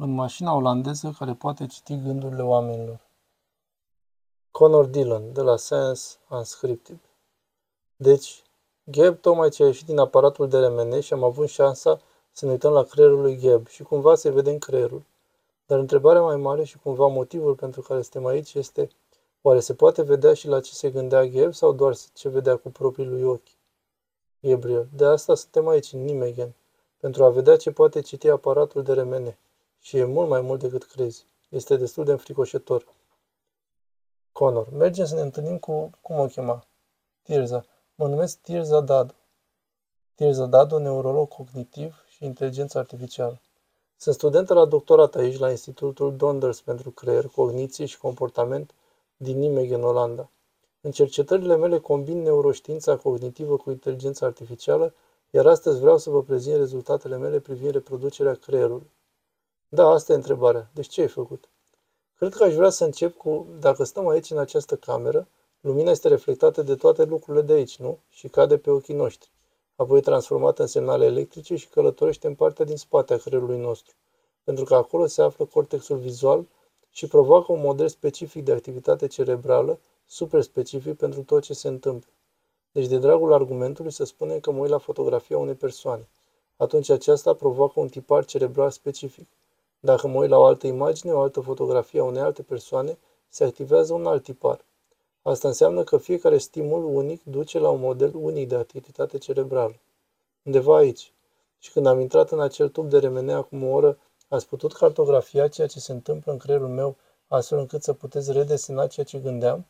în mașina olandeză care poate citi gândurile oamenilor. Conor Dillon, de la Science Unscripted. Deci, Geb tocmai ce a ieșit din aparatul de RMN și am avut șansa să ne uităm la creierul lui Geb și cumva să vedem creierul. Dar întrebarea mai mare și cumva motivul pentru care suntem aici este oare se poate vedea și la ce se gândea Geb sau doar ce vedea cu proprii lui ochi? Gabriel, de asta suntem aici în Nimegen, pentru a vedea ce poate citi aparatul de RMN. Și e mult mai mult decât crezi. Este destul de înfricoșător. Conor, mergem să ne întâlnim cu, cum o chema? Tirza. Mă numesc Tirza Dado. Tirza Dado, neurolog cognitiv și inteligență artificială. Sunt studentă la doctorat aici, la Institutul Donders pentru creier, cogniție și comportament din Nijmegen, Olanda. În cercetările mele combin neuroștiința cognitivă cu inteligența artificială, iar astăzi vreau să vă prezint rezultatele mele privind reproducerea creierului. Da, asta e întrebarea. Deci ce ai făcut? Cred că aș vrea să încep cu, dacă stăm aici în această cameră, lumina este reflectată de toate lucrurile de aici, nu? Și cade pe ochii noștri. Apoi transformată în semnale electrice și călătorește în partea din spate a creierului nostru. Pentru că acolo se află cortexul vizual și provoacă un model specific de activitate cerebrală, super specific pentru tot ce se întâmplă. Deci, de dragul argumentului, să spunem că mă uit la fotografia unei persoane. Atunci aceasta provoacă un tipar cerebral specific. Dacă mă uit la o altă imagine, o altă fotografie a unei alte persoane, se activează un alt tipar. Asta înseamnă că fiecare stimul unic duce la un model unic de activitate cerebrală. Undeva aici. Și când am intrat în acel tub de remene acum o oră, ați putut cartografia ceea ce se întâmplă în creierul meu, astfel încât să puteți redesena ceea ce gândeam?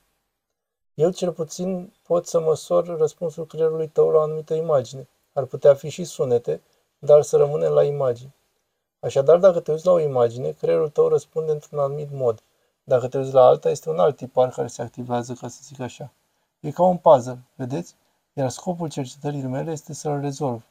Eu cel puțin pot să măsor răspunsul creierului tău la o anumită imagine. Ar putea fi și sunete, dar să rămânem la imagini. Așadar, dacă te uiți la o imagine, creierul tău răspunde într-un anumit mod. Dacă te uiți la alta, este un alt tipar care se activează, ca să zic așa. E ca un puzzle, vedeți? Iar scopul cercetării mele este să-l rezolv.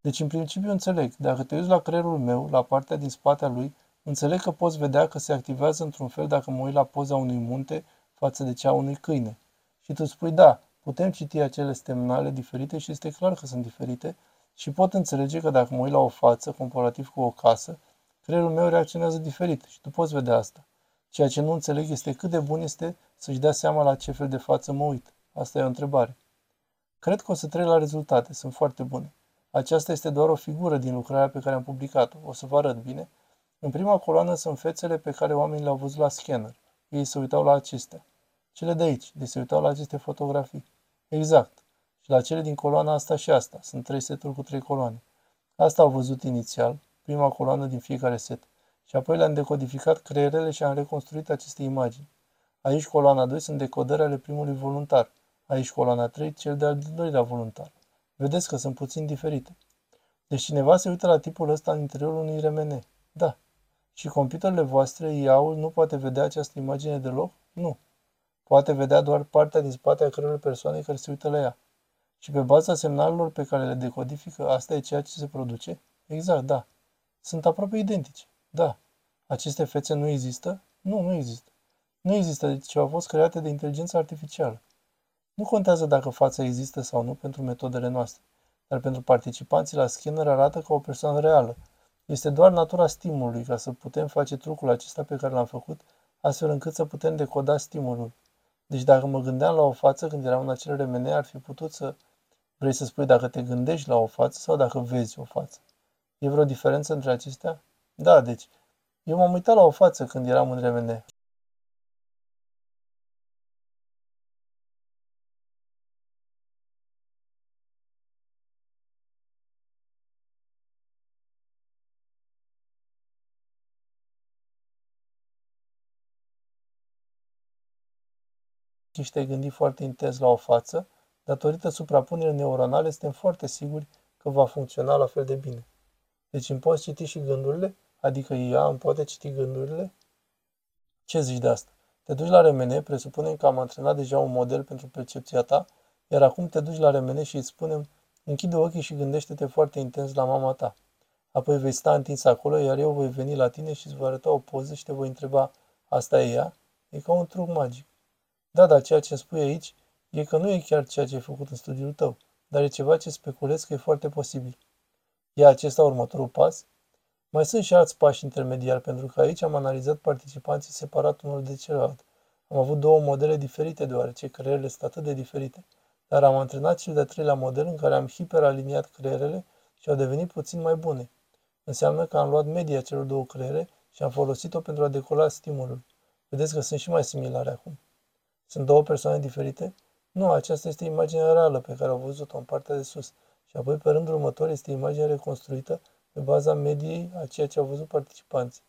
Deci, în principiu, înțeleg. Dacă te uiți la creierul meu, la partea din spatea lui, înțeleg că poți vedea că se activează într-un fel dacă mă uit la poza unui munte față de cea a unui câine. Și tu spui, da, putem citi acele semnale diferite și este clar că sunt diferite, și pot înțelege că dacă mă uit la o față, comparativ cu o casă, creierul meu reacționează diferit și tu poți vedea asta. Ceea ce nu înțeleg este cât de bun este să-și dea seama la ce fel de față mă uit. Asta e o întrebare. Cred că o să trec la rezultate, sunt foarte bune. Aceasta este doar o figură din lucrarea pe care am publicat-o. O să vă arăt bine. În prima coloană sunt fețele pe care oamenii le-au văzut la scanner. Ei se uitau la acestea. Cele de aici, de se uitau la aceste fotografii. Exact și la cele din coloana asta și asta. Sunt trei seturi cu trei coloane. Asta au văzut inițial, prima coloană din fiecare set. Și apoi le-am decodificat creierele și am reconstruit aceste imagini. Aici coloana 2 sunt decodări ale primului voluntar. Aici coloana 3, cel de-al doilea voluntar. Vedeți că sunt puțin diferite. Deci cineva se uită la tipul ăsta în interiorul unui RMN. Da. Și computerele voastre, iau nu poate vedea această imagine deloc? Nu. Poate vedea doar partea din spate a creierului persoanei care se uită la ea. Și pe baza semnalelor pe care le decodifică, asta e ceea ce se produce? Exact, da. Sunt aproape identice. Da. Aceste fețe nu există? Nu, nu există. Nu există, deci au fost create de inteligență artificială. Nu contează dacă fața există sau nu pentru metodele noastre, dar pentru participanții la scanner arată ca o persoană reală. Este doar natura stimulului ca să putem face trucul acesta pe care l-am făcut, astfel încât să putem decoda stimulul. Deci dacă mă gândeam la o față când eram în acel remene, ar fi putut să Vrei să spui dacă te gândești la o față sau dacă vezi o față? E vreo diferență între acestea? Da, deci, eu m-am uitat la o față când eram în RMN. Și te-ai gândit foarte intens la o față, Datorită suprapunerii neuronale, suntem foarte siguri că va funcționa la fel de bine. Deci îmi poți citi și gândurile? Adică ea îmi poate citi gândurile? Ce zici de asta? Te duci la remene, presupunem că am antrenat deja un model pentru percepția ta, iar acum te duci la remene și îți spunem, închide ochii și gândește-te foarte intens la mama ta. Apoi vei sta întins acolo, iar eu voi veni la tine și îți voi arăta o poză și te voi întreba, asta e ea? E ca un truc magic. Da, dar ceea ce spui aici e că nu e chiar ceea ce ai făcut în studiul tău, dar e ceva ce speculez că e foarte posibil. E acesta următorul pas? Mai sunt și alți pași intermediari, pentru că aici am analizat participanții separat unul de celălalt. Am avut două modele diferite, deoarece creierele sunt atât de diferite. Dar am antrenat cel de-al treilea model în care am hiperaliniat creierele și au devenit puțin mai bune. Înseamnă că am luat media celor două creiere și am folosit-o pentru a decola stimulul. Vedeți că sunt și mai similare acum. Sunt două persoane diferite? Nu, aceasta este imaginea reală pe care au văzut-o în partea de sus. Și apoi, pe rândul următor, este imaginea reconstruită pe baza mediei a ceea ce au văzut participanții.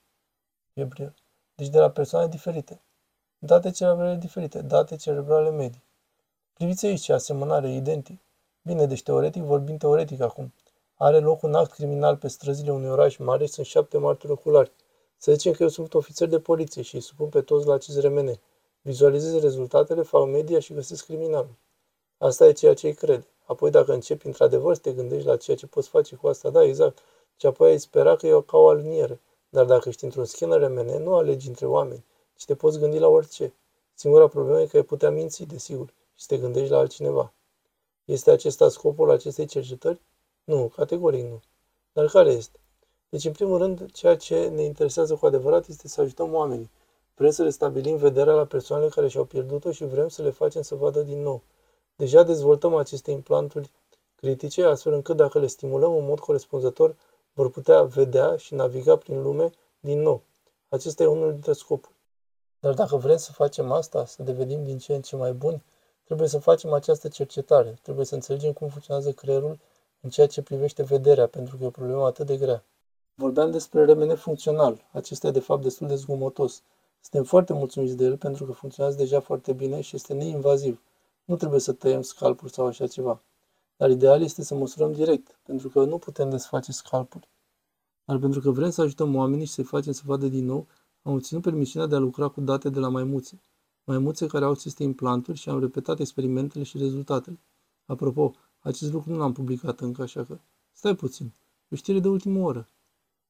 Gabriel. Deci de la persoane diferite. Date cerebrale diferite, date cerebrale medii. Priviți aici ce asemănare, identic. Bine, deci teoretic vorbim teoretic acum. Are loc un act criminal pe străzile unui oraș mare și sunt șapte martori oculari. Să zicem că eu sunt ofițer de poliție și îi supun pe toți la acest remene. Vizualizez rezultatele, fac media și găsesc criminalul. Asta e ceea ce îi crede. Apoi dacă începi într-adevăr să te gândești la ceea ce poți face cu asta, da, exact. Și apoi ai spera că e ca o aliniere. Dar dacă ești într-un scanner remene, nu alegi între oameni, ci te poți gândi la orice. Singura problemă e că ai putea minți, desigur, și să te gândești la altcineva. Este acesta scopul acestei cercetări? Nu, categoric nu. Dar care este? Deci, în primul rând, ceea ce ne interesează cu adevărat este să ajutăm oamenii. Vrem să le stabilim vederea la persoanele care și-au pierdut-o și vrem să le facem să vadă din nou. Deja dezvoltăm aceste implanturi critice, astfel încât dacă le stimulăm în mod corespunzător, vor putea vedea și naviga prin lume din nou. Acesta e unul dintre scopuri. Dar dacă vrem să facem asta, să devenim din ce în ce mai buni, trebuie să facem această cercetare, trebuie să înțelegem cum funcționează creierul în ceea ce privește vederea, pentru că e o problemă atât de grea. Vorbeam despre remene funcțional. Acesta e de fapt destul de zgomotos. Suntem foarte mulțumiți de el pentru că funcționează deja foarte bine și este neinvaziv. Nu trebuie să tăiem scalpuri sau așa ceva. Dar ideal este să măsurăm direct, pentru că nu putem desface scalpuri. Dar pentru că vrem să ajutăm oamenii și să-i facem să vadă din nou, am obținut permisiunea de a lucra cu date de la maimuțe. Maimuțe care au aceste implanturi și am repetat experimentele și rezultatele. Apropo, acest lucru nu l-am publicat încă, așa că... Stai puțin. O știre de ultimă oră.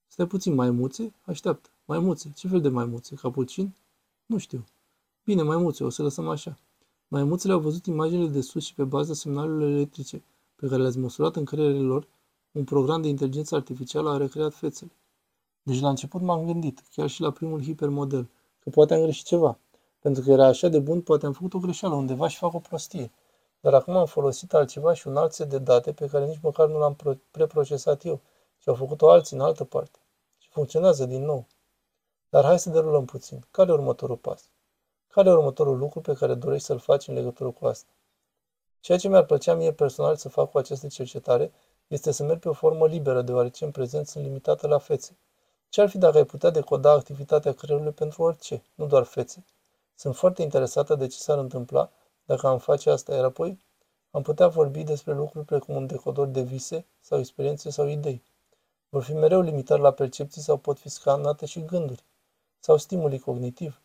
Stai puțin, maimuțe? Așteaptă. Maimuțe? Ce fel de maimuțe? Capucin? Nu știu. Bine, maimuțe, o să lăsăm așa. Maimuțele au văzut imaginele de sus și pe baza semnalelor electrice pe care le-ați măsurat în creierele lor, un program de inteligență artificială a recreat fețele. Deci la început m-am gândit, chiar și la primul hipermodel, că poate am greșit ceva. Pentru că era așa de bun, poate am făcut o greșeală undeva și fac o prostie. Dar acum am folosit altceva și un alt set de date pe care nici măcar nu l-am preprocesat eu, ci au făcut-o alții în altă parte. Și funcționează din nou. Dar hai să derulăm puțin. Care e următorul pas? Care e următorul lucru pe care dorești să-l faci în legătură cu asta? Ceea ce mi-ar plăcea mie personal să fac cu această cercetare este să merg pe o formă liberă, deoarece în prezent sunt limitată la fețe. Ce ar fi dacă ai putea decoda activitatea creierului pentru orice, nu doar fețe? Sunt foarte interesată de ce s-ar întâmpla dacă am face asta, iar apoi am putea vorbi despre lucruri precum un decodor de vise sau experiențe sau idei. Vor fi mereu limitări la percepții sau pot fi scanate și gânduri sau stimuli cognitiv.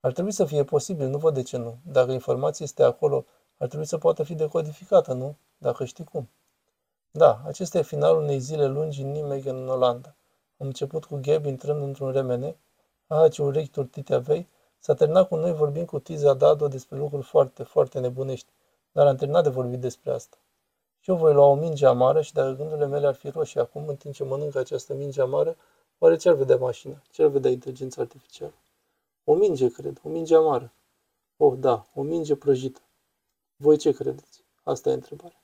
Ar trebui să fie posibil, nu văd de ce nu. Dacă informația este acolo, ar trebui să poată fi decodificată, nu? Dacă știi cum. Da, acesta e finalul unei zile lungi în Nijmegen, în Olanda. Am început cu Gab intrând într-un remene. Aha, ce urechi turtite avei. S-a terminat cu noi vorbind cu Tiza Dado despre lucruri foarte, foarte nebunești. Dar am terminat de vorbit despre asta. Și eu voi lua o minge amară și dacă gândurile mele ar fi roșii acum, în timp ce mănânc această minge amară, oare ce ar vedea mașina? Ce ar vedea inteligența artificială? O minge, cred, o minge amară. Oh, da, o minge prăjită. Voi ce credeți? Asta e întrebarea.